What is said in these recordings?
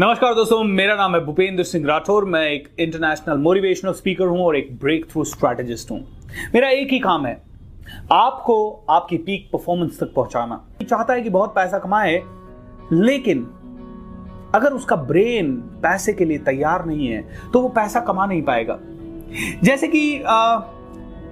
नमस्कार दोस्तों मेरा नाम है भूपेंद्र सिंह राठौर मैं एक इंटरनेशनल मोटिवेशनल स्पीकर हूँ और एक ब्रेक थ्रू स्ट्रैटेजिस्ट हूँ। मेरा एक ही काम है आपको आपकी पीक परफॉर्मेंस तक पहुंचाना। चाहता है कि बहुत पैसा कमाए लेकिन अगर उसका ब्रेन पैसे के लिए तैयार नहीं है तो वो पैसा कमा नहीं पाएगा। जैसे कि आ,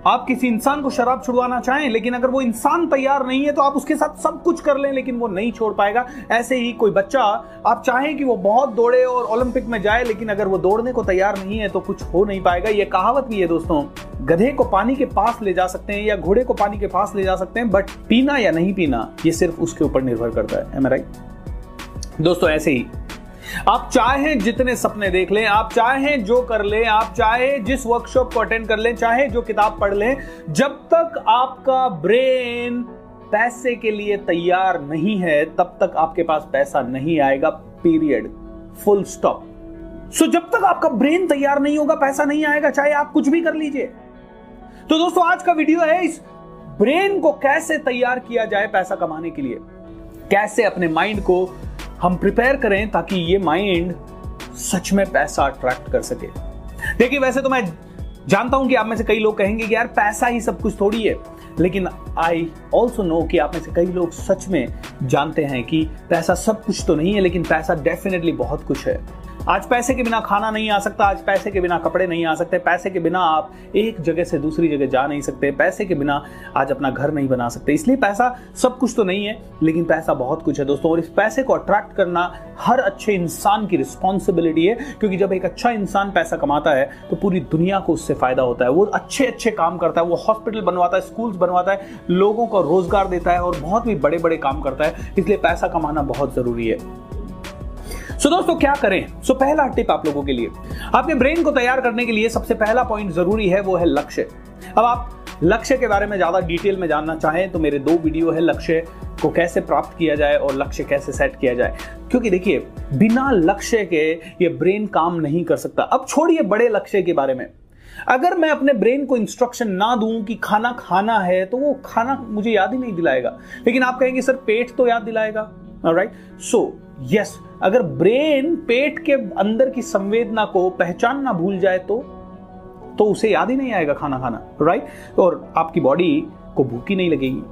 आप किसी इंसान को शराब छुड़वाना चाहें, लेकिन अगर वो इंसान तैयार नहीं है तो आप उसके साथ सब कुछ कर लें, लेकिन वो नहीं छोड़ पाएगा। ऐसे ही कोई बच्चा, आप चाहें कि वो बहुत दौड़े और ओलंपिक में जाए, लेकिन अगर वो दौड़ने को तैयार नहीं है तो कुछ हो नहीं पाएगा। ये कहावत भी है दोस्तों, गधे को पानी के पास ले जा सकते हैं या घोड़े को पानी के पास ले जा सकते हैं, बट पीना या नहीं पीना, ये सिर्फ़ उसके ऊपर निर्भर करता है। राइट दोस्तों, ऐसे ही आप चाहे जितने सपने देख लें, आप चाहे जो कर लें, आप चाहे जिस वर्कशॉप को अटेंड कर लें, चाहे जो किताब पढ़ लें, जब तक आपका ब्रेन पैसे के लिए तैयार नहीं है, तब तक आपके पास पैसा नहीं आएगा पीरियड फुल स्टॉप सो जब तक आपका ब्रेन तैयार नहीं होगा, पैसा नहीं आएगा, चाहे आप कुछ भी कर लीजिए। तो दोस्तों, आज का वीडियो है इस ब्रेन को कैसे तैयार किया जाए पैसा कमाने के लिए। कैसे अपने माइंड को हम प्रिपेयर करें ताकि ये माइंड सच में पैसा अट्रैक्ट कर सके। देखिए, वैसे तो मैं जानता हूँ कि आप में से कई लोग कहेंगे कि यार, पैसा ही सब कुछ थोड़ी है। लेकिन आई ऑल्सो नो कि आप में से कई लोग सच में जानते हैं कि पैसा सब कुछ तो नहीं है, लेकिन पैसा डेफिनेटली बहुत कुछ है। आज पैसे के बिना खाना नहीं आ सकता, आज पैसे के बिना कपड़े नहीं आ सकते, पैसे के बिना आप एक जगह से दूसरी जगह जा नहीं सकते, पैसे के बिना आज अपना घर नहीं बना सकते। इसलिए पैसा सब कुछ तो नहीं है, लेकिन पैसा बहुत कुछ है दोस्तों, और इस पैसे को अट्रैक्ट करना हर अच्छे इंसान की रिस्पॉन्सिबिलिटी है, क्योंकि जब एक अच्छा इंसान पैसा कमाता है तो पूरी दुनिया को उससे फ़ायदा होता है। वो अच्छे अच्छे काम करता है, वो हॉस्पिटल बनवाता है स्कूल्स बनवाता है, लोगों को रोज़गार देता है, और बहुत भी बड़े बड़े काम करता है। इसलिए पैसा कमाना बहुत ज़रूरी है। सो so, दोस्तों क्या करें? सो so, पहला टिप आप लोगों के लिए। आपके ब्रेन को तैयार करने के लिए सबसे पहला पॉइंट ज़रूरी है वो है लक्ष्य। अब आप लक्ष्य के बारे में ज़्यादा डिटेल में जानना चाहें तो मेरे दो वीडियो है लक्ष्य को कैसे प्राप्त किया जाए और लक्ष्य कैसे सेट किया जाए। क्योंकि देखिए बिना लक्ष्य के ये ब्रेन काम नहीं कर सकता। अब छोड़िए बड़े लक्ष्य के बारे में। अगर मैं अपने ब्रेन को इंस्ट्रक्शन ना दूँ कि खाना खाना है तो वो खाना मुझे याद ही नहीं दिलाएगा। लेकिन आप कहेंगे सर पेट तो याद दिलाएगा। राइट सो यस अगर ब्रेन पेट के अंदर की संवेदना को पहचानना भूल जाए तो तो उसे याद ही नहीं आएगा खाना खाना राइट right? और आपकी बॉडी को भूखी नहीं लगेगी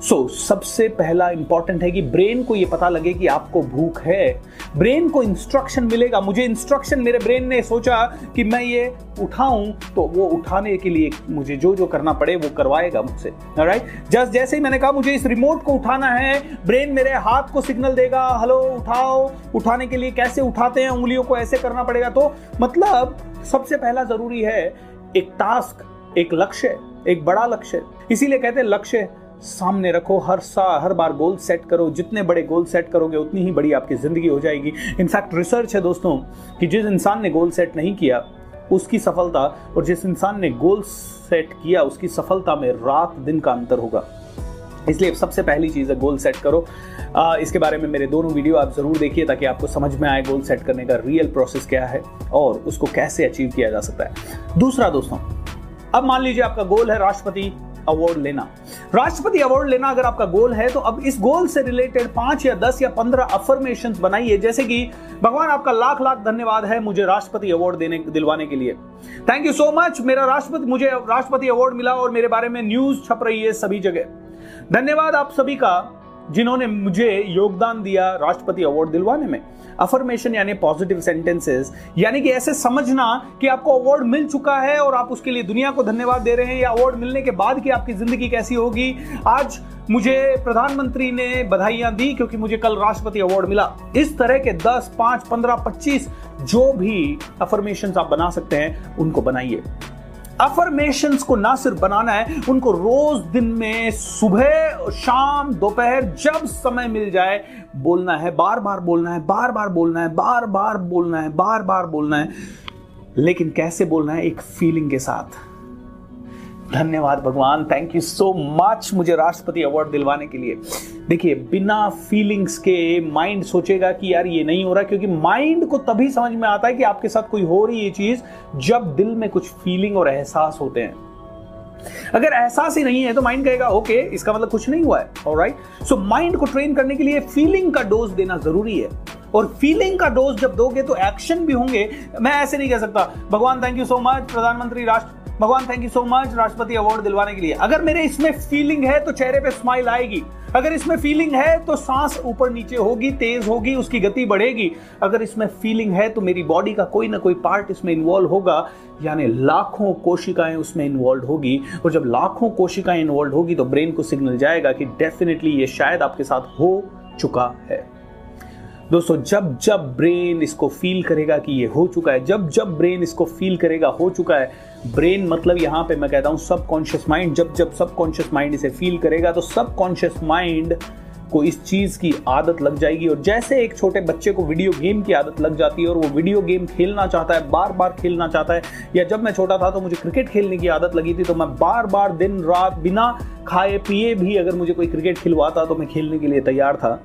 सो so, सबसे पहला इंपॉर्टेंट है कि ब्रेन को यह पता लगे कि आपको भूख है। ब्रेन को इंस्ट्रक्शन मिलेगा। मुझे इंस्ट्रक्शन मेरे ब्रेन ने सोचा कि मैं ये उठाऊं तो वो उठाने के लिए मुझे जो जो करना पड़े वो करवाएगा मुझसे। राइट जस्ट जैसे ही मैंने कहा मुझे इस रिमोट को उठाना है ब्रेन मेरे हाथ को सिग्नल देगा हेलो उठाओ। उठाने के लिए कैसे उठाते हैं? उंगलियों को ऐसे करना पड़ेगा। तो मतलब सबसे पहला ज़रूरी है एक टास्क एक लक्ष्य एक बड़ा लक्ष्य। इसीलिए कहते हैं लक्ष्य सामने रखो हर सा हर बार गोल सेट करो जितने बड़े गोल सेट करोगे उतनी ही बड़ी आपकी ज़िंदगी हो जाएगी। इनफैक्ट रिसर्च है दोस्तों कि जिस इंसान ने गोल सेट नहीं किया उसकी सफलता और जिस इंसान ने गोल सेट किया उसकी सफलता में रात दिन का अंतर होगा। इसलिए सबसे पहली चीज़ है गोल सेट करो। आ, इसके बारे में मेरे दोनों वीडियो आप ज़रूर देखिए ताकि आपको समझ में आए गोल सेट करने का रियल प्रोसेस क्या है और उसको कैसे अचीव किया जा सकता है। दूसरा दोस्तों अब मान लीजिए आपका गोल है राष्ट्रपति अवार्ड लेना। राष्ट्रपति अवार्ड लेना अगर आपका गोल है तो अब इस गोल से रिलेटेड पाँच या दस या पंद्रह अफर्मेशन बनाइए। जैसे कि, भगवान आपका लाख लाख धन्यवाद है मुझे राष्ट्रपति अवार्ड देने, दिलवाने के लिए। थैंक यू सो मच मेरा राष्ट्रपति, मुझे राष्ट्रपति अवार्ड मिला और मेरे बारे में न्यूज़ छप रही है सभी जगह। धन्यवाद आप सभी का जिन्होंने मुझे योगदान दिया राष्ट्रपति अवार्ड दिलवाने में। अफर्मेशन यानी पॉजिटिव सेंटेंसेस यानी कि ऐसे समझना कि आपको अवार्ड मिल चुका है और आप उसके लिए दुनिया को धन्यवाद दे रहे हैं या अवार्ड मिलने के बाद की आपकी ज़िंदगी कैसी होगी। आज मुझे प्रधानमंत्री ने बधाइयाँ दी क्योंकि मुझे कल राष्ट्रपति अवार्ड मिला। इस तरह के 10, 5, 15, 25 जो भी अफर्मेशन आप बना सकते हैं उनको बनाइए। अफर्मेशन को ना सिर्फ़ बनाना है, उनको रोज दिन में सुबह, शाम, दोपहर जब समय मिल जाए, बोलना है बार बार बोलना है बार बार बोलना है बार बार बोलना है बार बार बोलना है। लेकिन कैसे बोलना है? एक फीलिंग के साथ। धन्यवाद भगवान थैंक यू सो मच मुझे राष्ट्रपति अवार्ड दिलवाने के लिए। देखिए, बिना फीलिंग्स के माइंड सोचेगा कि यार ये नहीं हो रहा, क्योंकि माइंड को तभी समझ में आता है कि आपके साथ कोई हो रही है चीज़ जब दिल में कुछ फीलिंग और एहसास होते हैं। अगर एहसास ही नहीं है तो माइंड कहेगा, ओके, इसका मतलब कुछ नहीं हुआ है राइट सो माइंड को ट्रेन करने के लिए फीलिंग का डोज देना ज़रूरी है। और फीलिंग का डोज जब दोगे तो एक्शन भी होंगे। मैं ऐसे नहीं कह सकता। भगवान थैंक यू सो मच प्रधानमंत्री, राष्ट्र भगवान थैंक यू सो मच राष्ट्रपति अवार्ड दिलवाने के लिए। अगर मेरे इसमें फीलिंग है तो चेहरे पे स्माइल आएगी। अगर इसमें फीलिंग है तो सांस ऊपर नीचे होगी, तेज होगी, उसकी गति बढ़ेगी। अगर इसमें फीलिंग है तो मेरी बॉडी का कोई ना कोई पार्ट इसमें इन्वॉल्व होगा। यानी लाखों कोशिकाएँ उसमें इन्वॉल्व होगी। और जब लाखों कोशिकाएँ इन्वॉल्व होगी तो ब्रेन को सिग्नल जाएगा कि डेफिनेटली ये शायद आपके साथ हो चुका है। दोस्तों, जब जब ब्रेन इसको फील करेगा कि ये हो चुका है, जब जब ब्रेन इसको फील करेगा हो चुका है ब्रेन मतलब यहाँ पे मैं कहता हूँ सबकॉन्शियस माइंड जब जब सबकॉन्शियस माइंड इसे फील करेगा तो सबकॉन्शियस माइंड को इस चीज़ की आदत लग जाएगी। और जैसे एक छोटे बच्चे को वीडियो गेम की आदत लग जाती है और वो वीडियो गेम खेलना चाहता है बार बार खेलना चाहता है, या जब मैं छोटा था तो मुझे क्रिकेट खेलने की आदत लगी थी तो मैं बार बार दिन रात बिना खाए पिए भी अगर मुझे कोई क्रिकेट खिलवाता तो मैं खेलने के लिए तैयार था।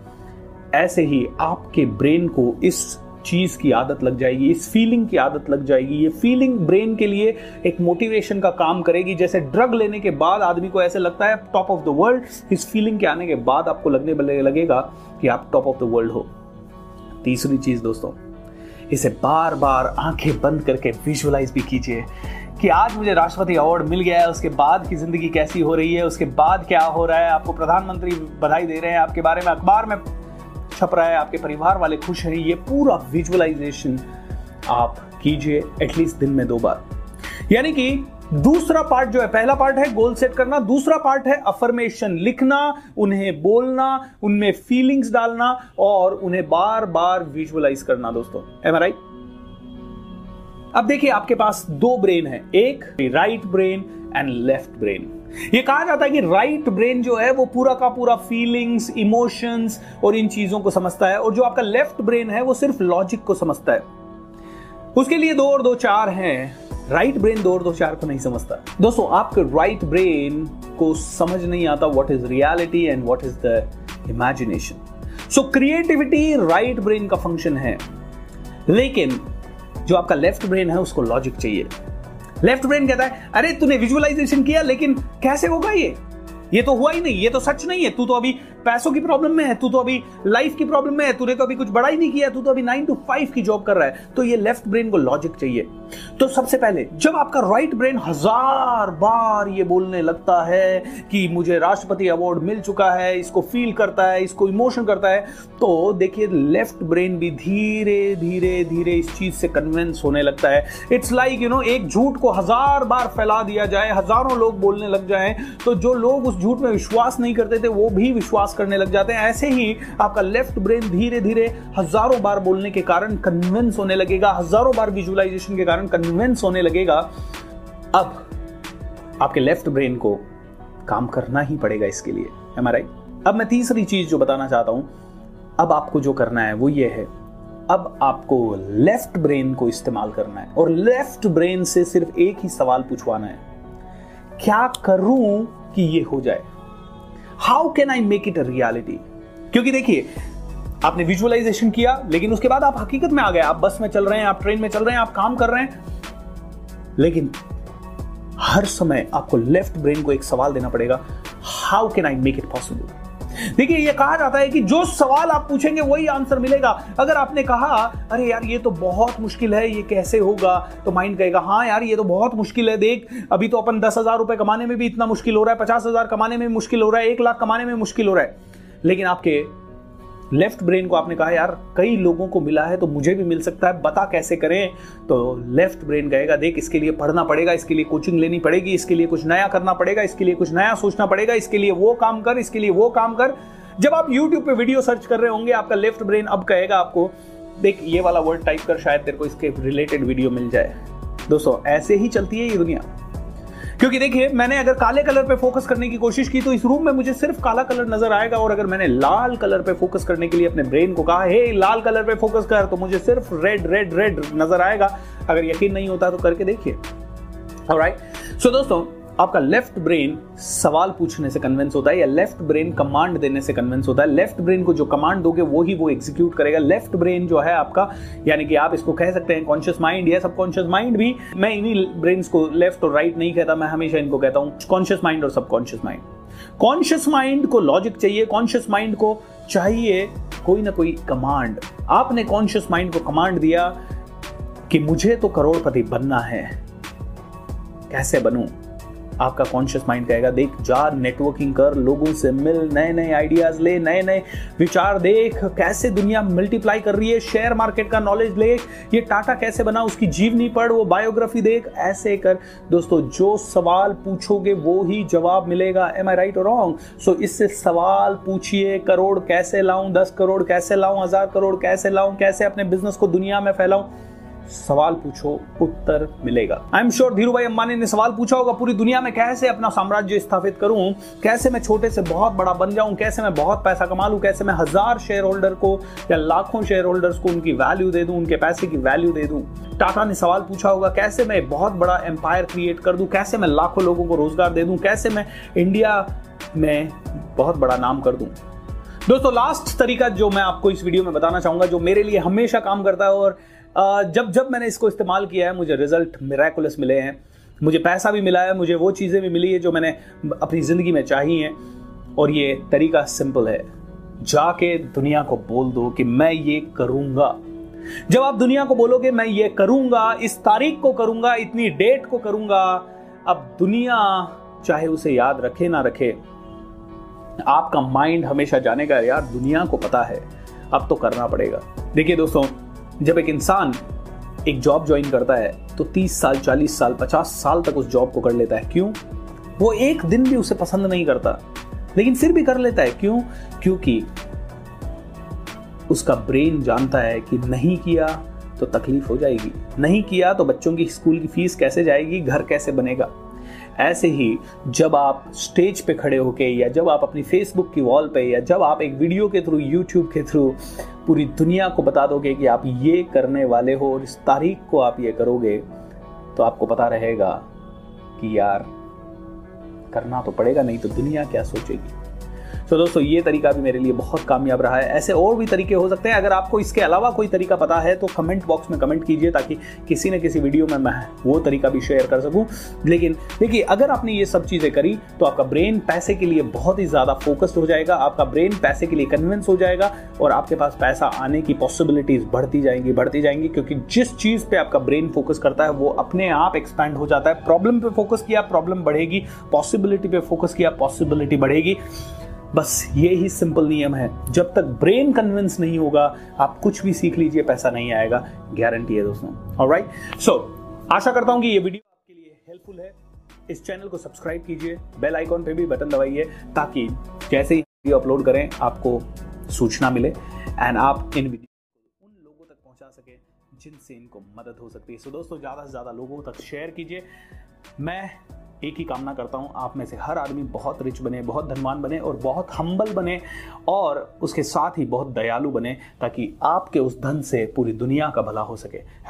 ऐसे ही आपके ब्रेन को इस चीज़ की आदत लग जाएगी, इस फीलिंग की आदत लग जाएगी। ये फीलिंग ब्रेन के लिए एक मोटिवेशन का काम करेगी। जैसे ड्रग लेने के बाद आदमी को ऐसे लगता है टॉप ऑफ़ द वर्ल्ड इस फीलिंग के आने के बाद आपको लगने लगेगा कि आप टॉप ऑफ़ द वर्ल्ड हो। तीसरी चीज़ दोस्तों, इसे बार बार आँखें बंद करके विजुअलाइज भी कीजिए कि आज मुझे राष्ट्रपति अवार्ड मिल गया है, उसके बाद की ज़िंदगी कैसी हो रही है, उसके बाद क्या हो रहा है, आपको प्रधानमंत्री बधाई दे रहे हैं, आपके बारे में अखबार में छप रहा है, आपके परिवार वाले खुश हैं, ये पूरा विजुअलाइजेशन आप कीजिए एटलीस्ट दिन में दो बार। यानी कि दूसरा पार्ट जो है, पहला पार्ट है गोल सेट करना, दूसरा पार्ट है अफर्मेशन लिखना, उन्हें बोलना, उनमें फीलिंग्स डालना और उन्हें बार बार विजुअलाइज करना, दोस्तों। एम राइट अब देखिए, आपके पास दो ब्रेन है, एक right brain and left brain ये कहा जाता है कि राइट ब्रेन जो है वो पूरा का पूरा फीलिंग्स इमोशंस और इन चीज़ों को समझता है और जो आपका लेफ़्ट ब्रेन है वो सिर्फ़ लॉजिक को समझता है। उसके लिए दो और दो चार हैं। राइट ब्रेन दो और दो चार को नहीं समझता। दोस्तों, आपके राइट ब्रेन को समझ नहीं आता what is reality and what is the imagination so creativity right brain का फ़ंक्शन है। लेकिन जो आपका लेफ़्ट ब्रेन है, उसको लॉजिक चाहिए। लेफ़्ट ब्रेन कहता है अरे तूने विजुअलाइजेशन किया लेकिन कैसे होगा ये? ये तो हुआ ही नहीं, ये तो सच नहीं है। तू तो अभी पैसों की प्रॉब्लम में है, तू तो अभी लाइफ की प्रॉब्लम में है, तूने तो अभी कुछ बड़ा ही नहीं किया, तू तो अभी नाइन टू फाइव की जॉब कर रहा है। तो ये लेफ़्ट ब्रेन को लॉजिक चाहिए। तो सबसे पहले, जब आपका राइट ब्रेन हज़ार बार ये बोलने लगता है कि मुझे राष्ट्रपति अवार्ड मिल चुका है, इसको फील करता है, इसको इमोशन करता है तो देखिए लेफ़्ट ब्रेन भी धीरे धीरे धीरे इस चीज़ से कन्विंस होने लगता है। इट्स लाइक यू नो एक झूठ को हज़ार बार फैला दिया जाए, हज़ारों लोग बोलने लग जाए तो जो लोग उस झूठ में विश्वास नहीं करते थे, वो भी विश्वास करने लग जाते हैं। ऐसे ही आपका लेफ़्ट ब्रेन धीरे धीरे हज़ारों बार बोलने के कारण कन्विंस होने लगेगा, हज़ारों बार विजुअलाइजेशन के कारण कन्विंस होने लगेगा। अब आपके लेफ़्ट ब्रेन को काम करना ही पड़ेगा इसके लिए। एम अब मैं तीसरी चीज़ जो बताना चाहता हूँ, अब आपको जो करना है वो ये है, अब आपको लेफ़्ट ब्रेन को इस्तेमाल करना है और लेफ़्ट ब्रेन से सिर्फ़ एक ही सवाल पूछवाना है। क्या करूँ कि ये हो जाए। How can I make it a reality क्योंकि देखिए, आपने विजुअलाइजेशन किया, लेकिन उसके बाद आप हकीकत में आ गए। आप बस में चल रहे हैं, आप ट्रेन में चल रहे हैं, आप काम कर रहे हैं। लेकिन हर समय आपको लेफ़्ट ब्रेन को एक सवाल देना पड़ेगा how can I make it possible देखिए, ये कहा जाता है कि जो सवाल आप पूछेंगे, वही आंसर मिलेगा। अगर आपने कहा, अरे यार, ये तो बहुत मुश्किल है, ये कैसे होगा? तो माइंड कहेगा हाँ यार, ये तो बहुत मुश्किल है, देख, अभी तो अपन दस हज़ार रुपए कमाने में भी इतना मुश्किल हो रहा है, पचास हज़ार कमाने में मुश्किल हो रहा है, एक लाख कमाने में मुश्किल हो रहा है। लेकिन आपके लेफ़्ट ब्रेन को आपने कहा, यार, कई लोगों को मिला है तो मुझे भी मिल सकता है, बता कैसे करें? तो लेफ़्ट ब्रेन कहेगा, देख, इसके लिए पढ़ना पड़ेगा, इसके लिए कोचिंग लेनी पड़ेगी, इसके लिए कुछ नया करना पड़ेगा, इसके लिए कुछ नया सोचना पड़ेगा, इसके लिए वो काम कर, इसके लिए वो काम कर। जब आप यूट्यूब पे वीडियो सर्च कर रहे होंगे, आपका लेफ़्ट ब्रेन अब कहेगा आपको, देख, ये वाला वर्ड टाइप कर, शायद तेरे को इसके रिलेटेड वीडियो मिल जाए। दोस्तों, ऐसे ही चलती है ये दुनिया। क्योंकि देखिए, मैंने अगर काले कलर पे फोकस करने की कोशिश की तो इस रूम में मुझे सिर्फ़ काला कलर नज़र आएगा और अगर मैंने लाल कलर पे फोकस करने के लिए अपने ब्रेन को कहा, हे, लाल कलर पे फोकस कर तो मुझे सिर्फ़ रेड रेड रेड नज़र आएगा। अगर यकीन नहीं होता तो करके देखिए। राइट सो दोस्तों आपका लेफ़्ट ब्रेन सवाल पूछने से कन्विंस होता है या लेफ़्ट ब्रेन कमांड देने से कन्विंस होता है। लेफ़्ट ब्रेन को जो कमांड दोगे, वो ही वो एग्जीक्यूट करेगा। लेफ़्ट ब्रेन जो है आपका, यानी कि आप इसको कह सकते हैं कॉन्शियस माइंड या सबकॉन्शियस माइंड भी। मैं इन्हीं ब्रेन को लेफ़्ट और राइट नहीं कहता, मैं हमेशा इनको कहता हूँ कॉन्शियस माइंड और सबकॉन्शियस माइंड कॉन्शियस माइंड को लॉजिक चाहिए कॉन्शियस माइंड को चाहिए कोई ना कोई कमांड आपने कॉन्शियस माइंड को कमांड दिया कि मुझे तो करोड़पति बनना है। कैसे बनूं? आपका कॉन्शियस माइंड कहेगा, देख जा नेटवर्किंग कर, लोगों से मिल नए नए आइडियाज़ ले नए नए विचार देख, कैसे दुनिया मल्टीप्लाई कर रही है शेयर मार्केट का नॉलेज ले ये टाटा कैसे बना, उसकी जीवनी पढ़, वो बायोग्राफी देख, ऐसे कर। दोस्तों, जो सवाल पूछोगे, वो ही जवाब मिलेगा। एम आई राइट और रॉन्ग सो इससे सवाल पूछिए, करोड़ कैसे लाऊं, दस करोड़ कैसे लाऊं, हज़ार करोड़ कैसे लाऊं, कैसे अपने बिज़नेस को दुनिया में फैलाऊं? सवाल पूछो, उत्तर मिलेगा। आई एम श्योर धीरू भाई अंबानी ने सवाल पूछा होगा, पूरी दुनिया में कैसे अपना साम्राज्य स्थापित करूँ? कैसे मैं छोटे से बहुत बड़ा बन जाऊँ? कैसे मैं बहुत पैसा कमा लूँ? कैसे मैं हज़ार शेयर होल्डर को या लाखों शेयर होल्डर्स को उनकी वैल्यू दे दूँ, उनके पैसे की वैल्यू दे दूँ? टाटा ने सवाल पूछा होगा, कैसे मैं बहुत बड़ा एम्पायर क्रिएट कर दूँ? कैसे मैं लाखों लोगों को रोज़गार दे दूँ? कैसे मैं इंडिया में बहुत बड़ा नाम कर दूँ? दोस्तों लास्ट तरीका जो मैं आपको इस वीडियो में बताना चाहूँगा, जो मेरे लिए हमेशा काम करता है और जब जब मैंने इसको इस्तेमाल किया है, मुझे रिज़ल्ट मेराकुलस मिले हैं। मुझे पैसा भी मिला है, मुझे वो चीज़ें भी मिली है जो मैंने अपनी ज़िंदगी में चाही हैं। और ये तरीका सिंपल है। जाके दुनिया को बोल दो कि मैं ये करूँगा। जब आप दुनिया को बोलोगे, मैं ये करूँगा, इस तारीख को करूँगा, इतनी डेट को करूँगा, अब दुनिया चाहे उसे याद रखे ना रखे, आपका माइंड हमेशा जानेगा, यार, दुनिया को पता है, अब तो करना पड़ेगा। देखिए दोस्तों जब एक इंसान एक जॉब ज्वाइन करता है तो 30 साल 40 साल 50 साल तक उस जॉब को कर लेता है। क्यों? वो एक दिन भी उसे पसंद नहीं करता। लेकिन फिर भी कर लेता है। क्यों? क्योंकि उसका ब्रेन जानता है कि नहीं किया तो तकलीफ़ हो जाएगी। नहीं किया तो बच्चों की स्कूल की फ़ीस कैसे जाएगी? घर कैसे बनेगा? ऐसे ही जब आप स्टेज पे खड़े होके या जब आप अपनी फेसबुक की वॉल पे या जब आप एक वीडियो के थ्रू यूट्यूब के थ्रू पूरी दुनिया को बता दोगे कि आप ये करने वाले हो और इस तारीख को आप ये करोगे तो आपको पता रहेगा कि यार, करना तो पड़ेगा, नहीं तो दुनिया क्या सोचेगी। तो दोस्तों, ये तरीका भी मेरे लिए बहुत कामयाब रहा है। ऐसे और भी तरीके हो सकते हैं। अगर आपको इसके अलावा कोई तरीका पता है तो कमेंट बॉक्स में कमेंट कीजिए ताकि किसी न किसी वीडियो में मैं वो तरीका भी शेयर कर सकूँ। लेकिन, देखिए, अगर आपने ये सब चीज़ें करी तो आपका ब्रेन पैसे के लिए बहुत ही ज़्यादा फोकस्ड हो जाएगा। आपका ब्रेन पैसे के लिए कन्विंस हो जाएगा और आपके पास पैसा आने की पॉसिबिलिटीज बढ़ती जाएँगी बढ़ती जाएँगी। क्योंकि जिस चीज़ पर आपका ब्रेन फोकस करता है, वो अपने आप एक्सपैंड हो जाता है। प्रॉब्लम पे फोकस किया प्रॉब्लम बढ़ेगी। पॉसिबिलिटी पे फोकस किया पॉसिबिलिटी बढ़ेगी। बस ये ही सिंपल नियम है। जब तक ब्रेन कन्विंस नहीं होगा, आप कुछ भी सीख लीजिए, पैसा नहीं आएगा। गारंटी है दोस्तों। ऑलराइट सो आशा करता हूँ कि ये वीडियो आपके लिए हेल्पफुल है। इस चैनल को सब्सक्राइब कीजिए बेल आइकॉन पे भी बटन दबाइए, ताकि जैसे ही वीडियो अपलोड करें, आपको सूचना मिले एंड आप इन वीडियो को उन लोगों तक पहुँचा सके जिनसे इनको मदद हो सकती है। सो दोस्तों, ज़्यादा से ज़्यादा लोगों तक शेयर कीजिए। मैं एक ही कामना करता हूँ, आप में से हर आदमी बहुत रिच बने, बहुत धनवान बने और बहुत हम्बल बने और उसके साथ ही बहुत दयालु बने ताकि आपके उस धन से पूरी दुनिया का भला हो सके।